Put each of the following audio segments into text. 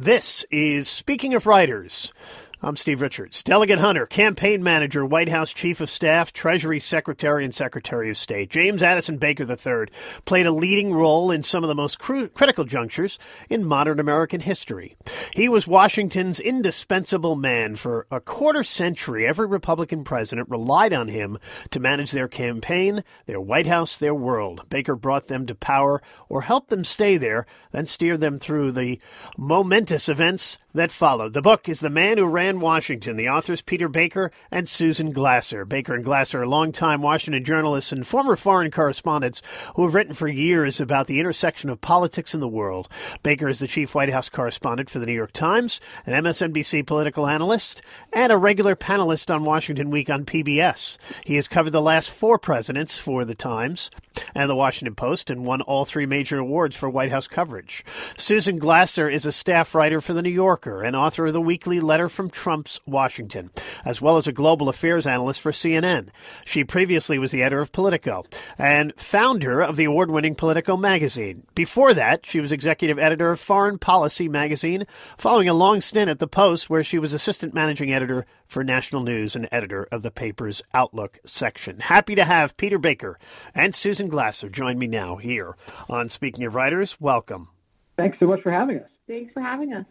This is Speaking of Writers. I'm Steve Richards, Delegate Hunter, Campaign Manager, White House Chief of Staff, Treasury Secretary, and Secretary of State. James Addison Baker III played a leading role in some of the most cru- critical junctures in modern American history. He was Washington's indispensable man for a quarter century. Every Republican president relied on him to manage their campaign, their White House, their world. Baker brought them to power or helped them stay there, then steered them through the momentous events that followed. The book is The Man Who Ran Washington. The authors Peter Baker and Susan Glasser. Baker and Glasser are longtime Washington journalists and former foreign correspondents who have written for years about the intersection of politics and the world. Baker is the chief White House correspondent for the New York Times, an MSNBC political analyst, and a regular panelist on Washington Week on PBS. He has covered the last four presidents for the Times and the Washington Post and won all three major awards for White House coverage. Susan Glasser is a staff writer for The New Yorker and author of the weekly Letter from Trump's Washington, as well as a global affairs analyst for CNN. She previously was the editor of Politico and founder of the award winning Politico magazine. Before that, she was executive editor of Foreign Policy magazine, following a long stint at The Post, where she was assistant managing editor for national news and editor of the paper's Outlook section. Happy to have Peter Baker and Susan Glasser join me now here on Speaking of Writers. Welcome. Thanks so much for having us. Thanks for having us.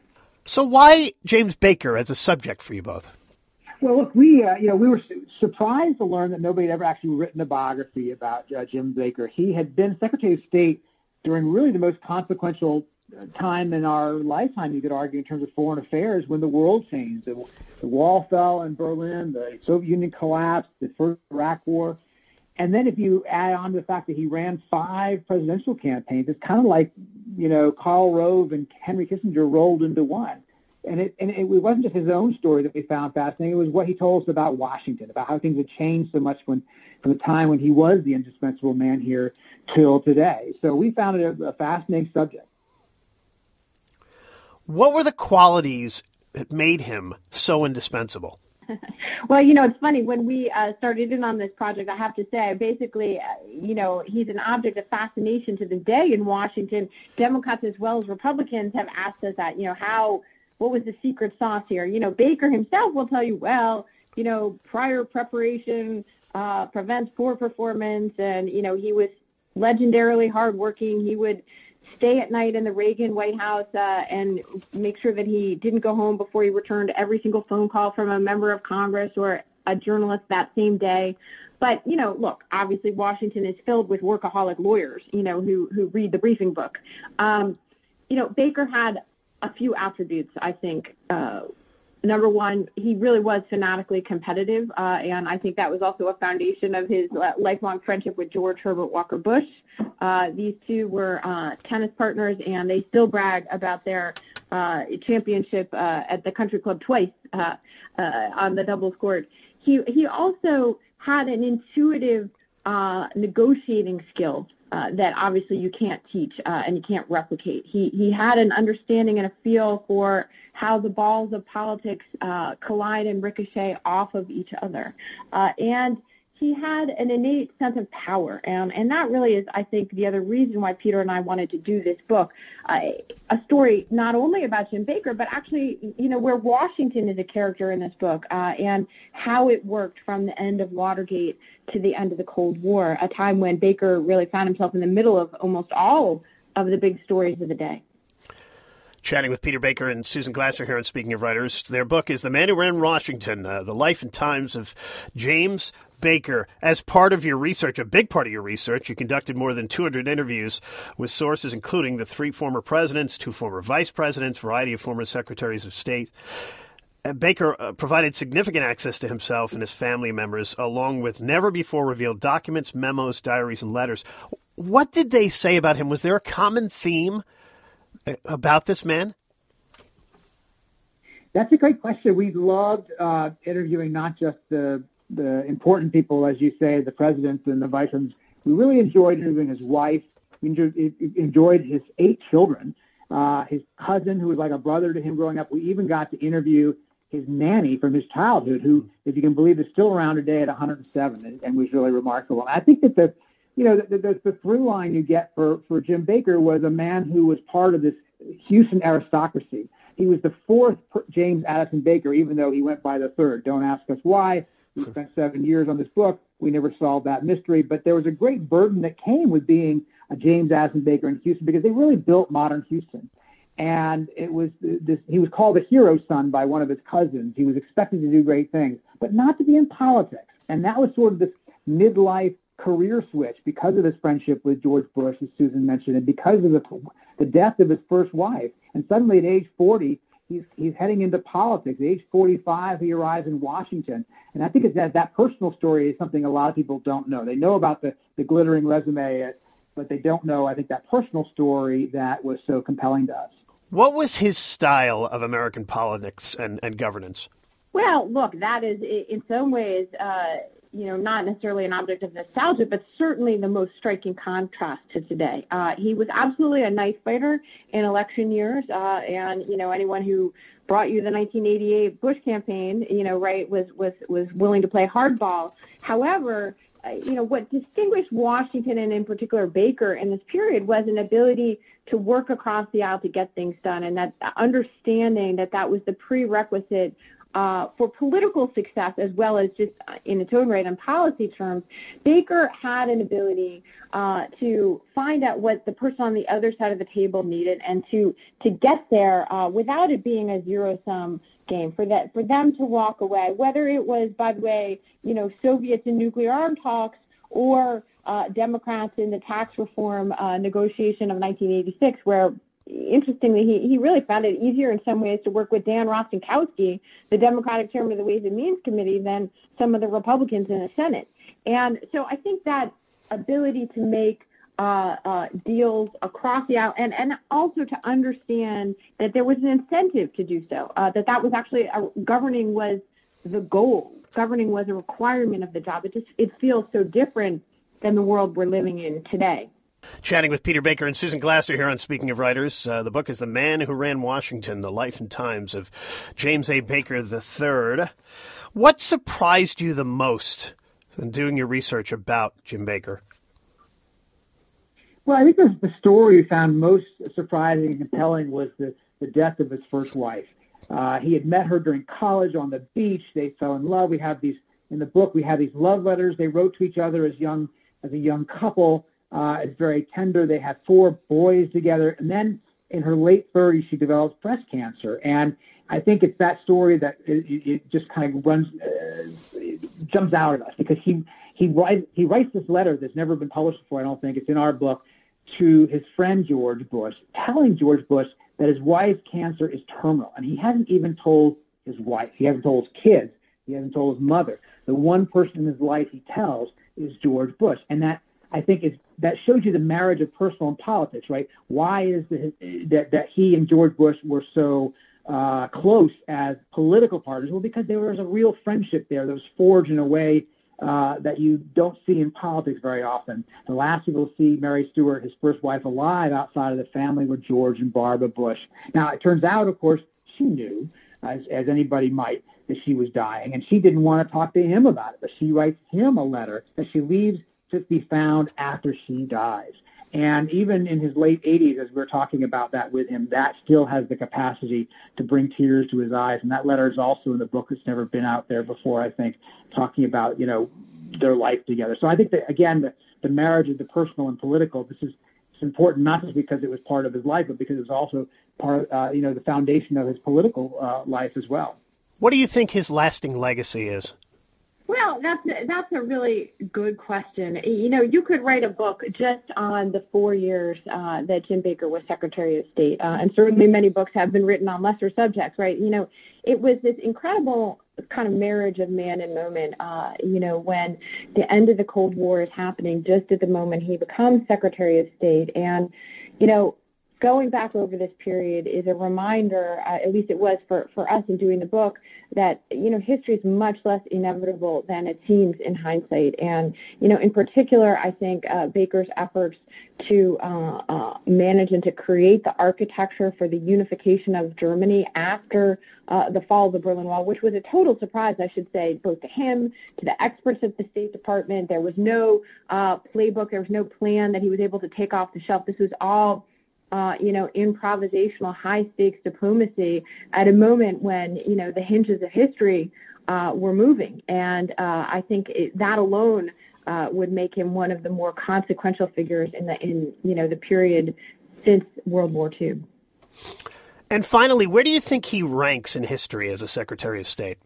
So, why James Baker as a subject for you both? Well, look, we uh, you know we were su- surprised to learn that nobody had ever actually written a biography about uh, Jim Baker. He had been Secretary of State during really the most consequential uh, time in our lifetime, you could argue, in terms of foreign affairs, when the world changed. The, the wall fell in Berlin, the Soviet Union collapsed, the first Iraq War. And then if you add on to the fact that he ran five presidential campaigns, it's kind of like, you know, Karl Rove and Henry Kissinger rolled into one. And it, and it wasn't just his own story that we found fascinating. It was what he told us about Washington, about how things had changed so much when, from the time when he was the indispensable man here till today. So we found it a, a fascinating subject. What were the qualities that made him so indispensable? well, you know, it's funny when we uh, started in on this project. I have to say, basically, uh, you know, he's an object of fascination to this day in Washington. Democrats as well as Republicans have asked us that, you know, how what was the secret sauce here? You know, Baker himself will tell you, well, you know, prior preparation uh, prevents poor performance, and you know, he was legendarily hardworking. He would stay at night in the Reagan White House uh, and make sure that he didn't go home before he returned every single phone call from a member of Congress or a journalist that same day. But you know, look, obviously Washington is filled with workaholic lawyers, you know, who who read the briefing book. Um, you know, Baker had a few attributes, I think. Uh, number one, he really was fanatically competitive, uh, and I think that was also a foundation of his lifelong friendship with George Herbert Walker Bush. Uh, these two were uh, tennis partners, and they still brag about their uh, championship uh, at the country club twice uh, on the doubles court. He he also had an intuitive negotiating skill uh, that obviously you can't teach uh, and you can't replicate. He he had an understanding and a feel for how the balls of politics uh, collide and ricochet off of each other, uh, and he had an innate sense of power, and and that really is, I think, the other reason why Peter and I wanted to do this book, uh, a story not only about Jim Baker, but actually, you know, where Washington is a character in this book, uh, and how it worked from the end of Watergate to the end of the Cold War, a time when Baker really found himself in the middle of almost all of the big stories of the day chatting with Peter Baker and Susan Glasser here on Speaking of Writers. Their book is The Man Who Ran Washington, uh, The Life and Times of James Baker, as part of your research, a big part of your research, you conducted more than 200 interviews with sources including the three former presidents, two former vice presidents, variety of former secretaries of state. Uh, Baker uh, provided significant access to himself and his family members, along with never before revealed documents, memos, diaries, and letters. What did they say about him? Was there a common theme about this man? That's a great question. We loved uh, interviewing not just the the important people, as you say, the presidents and the vice presidents. We really enjoyed interviewing his wife. We enjoyed his eight children, uh, his cousin, who was like a brother to him growing up. We even got to interview his nanny from his childhood, who, if you can believe, is still around today at 107, and, and was really remarkable. I think that the, you know, the, the, the through line you get for for Jim Baker was a man who was part of this Houston aristocracy He was the fourth James Addison Baker, even though he went by the third. Don't ask us why. We spent seven years on this book. We never solved that mystery, but there was a great burden that came with being a James Addison Baker in Houston because they really built modern Houston. And it was this, he was called a hero son by one of his cousins. He was expected to do great things, but not to be in politics. And that was sort of this midlife career switch because of his friendship with George Bush, as Susan mentioned, and because of the, the death of his first wife. And suddenly at age 40, he's, he's heading into politics. At age 45, he arrives in Washington. And I think it's that, that personal story is something a lot of people don't know. They know about the, the glittering resume, but they don't know, I think, that personal story that was so compelling to us. What was his style of American politics and, and governance? Well, look, that is in some ways, uh, you know, not necessarily an object of nostalgia, but certainly the most striking contrast to today. Uh, he was absolutely a knife fighter in election years, uh, and you know, anyone who brought you the 1988 Bush campaign, you know, right, was was was willing to play hardball. However, uh, you know, what distinguished Washington and in particular Baker in this period was an ability to work across the aisle to get things done, and that understanding that that was the prerequisite uh, for political success as well as just in its own right on policy terms, Baker had an ability uh, to find out what the person on the other side of the table needed and to to get there uh, without it being a zero sum game for that for them to walk away. Whether it was, by the way, you know, Soviets in nuclear arm talks or uh, Democrats in the tax reform uh, negotiation of 1986, where interestingly, he, he really found it easier in some ways to work with Dan Rostenkowski, the Democratic chairman of the Ways and Means Committee, than some of the Republicans in the Senate. And so I think that ability to make uh, uh, deals across the aisle and, and also to understand that there was an incentive to do so, uh, that that was actually a, governing was the goal. Governing was a requirement of the job. It just it feels so different than the world we're living in today. Chatting with Peter Baker and Susan Glasser here on Speaking of Writers. Uh, the book is The Man Who Ran Washington The Life and Times of James A. Baker III. What surprised you the most in doing your research about Jim Baker? Well, I think the, the story we found most surprising and compelling was the, the death of his first wife. Uh, he had met her during college on the beach. They fell in love. We have these in the book. We have these love letters they wrote to each other as young as a young couple. Uh, it's very tender. They had four boys together. And then in her late 30s, she develops breast cancer. And I think it's that story that it, it just kind of runs, uh, jumps out at us because he, he, writes, he writes this letter that's never been published before. I don't think it's in our book to his friend George Bush, telling George Bush that his wife's cancer is terminal. And he hasn't even told his wife, he hasn't told his kids, he hasn't told his mother. The one person in his life he tells is George Bush. And that I think is that shows you the marriage of personal and politics, right? Why is the, that that he and George Bush were so uh, close as political partners? Well, because there was a real friendship there that was forged in a way uh, that you don't see in politics very often. The last people to see Mary Stuart, his first wife, alive outside of the family were George and Barbara Bush. Now, it turns out, of course, she knew, as, as anybody might, that she was dying, and she didn't want to talk to him about it. But she writes him a letter that she leaves to be found after she dies. And even in his late 80s, as we're talking about that with him, that still has the capacity to bring tears to his eyes. And that letter is also in the book that's never been out there before, I think, talking about, you know, their life together. So I think that, again, the, the marriage of the personal and political, this is it's important not just because it was part of his life, but because it was also part, uh, you know, the foundation of his political uh, life as well. What do you think his lasting legacy is? Well, that's that's a really good question. You know, you could write a book just on the four years uh, that Jim Baker was Secretary of State, uh, and certainly many books have been written on lesser subjects, right? You know, it was this incredible kind of marriage of man and moment. Uh, you know, when the end of the Cold War is happening, just at the moment he becomes Secretary of State, and you know, going back over this period is a reminder, uh, at least it was for, for us in doing the book, that, you know, history is much less inevitable than it seems in hindsight. And, you know, in particular, I think uh, Baker's efforts to uh, uh manage and to create the architecture for the unification of Germany after uh, the fall of the Berlin Wall, which was a total surprise, I should say, both to him, to the experts at the State Department. There was no uh, playbook, there was no plan that he was able to take off the shelf. This was all uh, you know, improvisational, high stakes diplomacy at a moment when, you know, the hinges of history uh, were moving. And uh, I think it, that alone uh, would make him one of the more consequential figures in the, in, you know, the period since World War II. And finally, where do you think he ranks in history as a Secretary of State?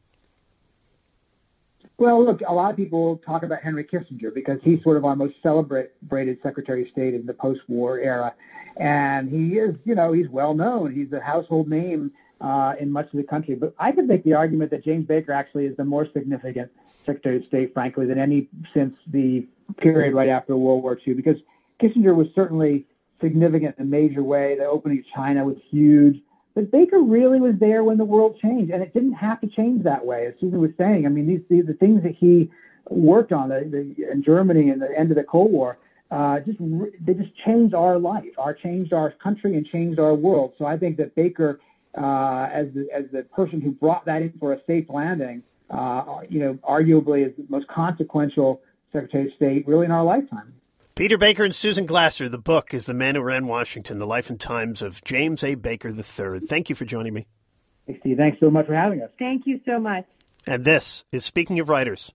Well, look, a lot of people talk about Henry Kissinger because he's sort of our most celebrated Secretary of State in the post-war era, and he is, you know, he's well known. He's a household name uh, in much of the country. But I could make the argument that James Baker actually is the more significant Secretary of State, frankly, than any since the period right after World War II, because Kissinger was certainly significant in a major way. The opening of China was huge. But Baker really was there when the world changed, and it didn't have to change that way. As Susan was saying, I mean, these, these the things that he worked on the, the, in Germany and the end of the Cold War, uh, just they just changed our life, our changed our country, and changed our world. So I think that Baker, uh, as the, as the person who brought that in for a safe landing, uh, you know, arguably is the most consequential Secretary of State really in our lifetime. Peter Baker and Susan Glasser. The book is The Man Who Ran Washington, The Life and Times of James A. Baker III. Thank you for joining me. Hey, Steve. Thanks so much for having us. Thank you so much. And this is Speaking of Writers.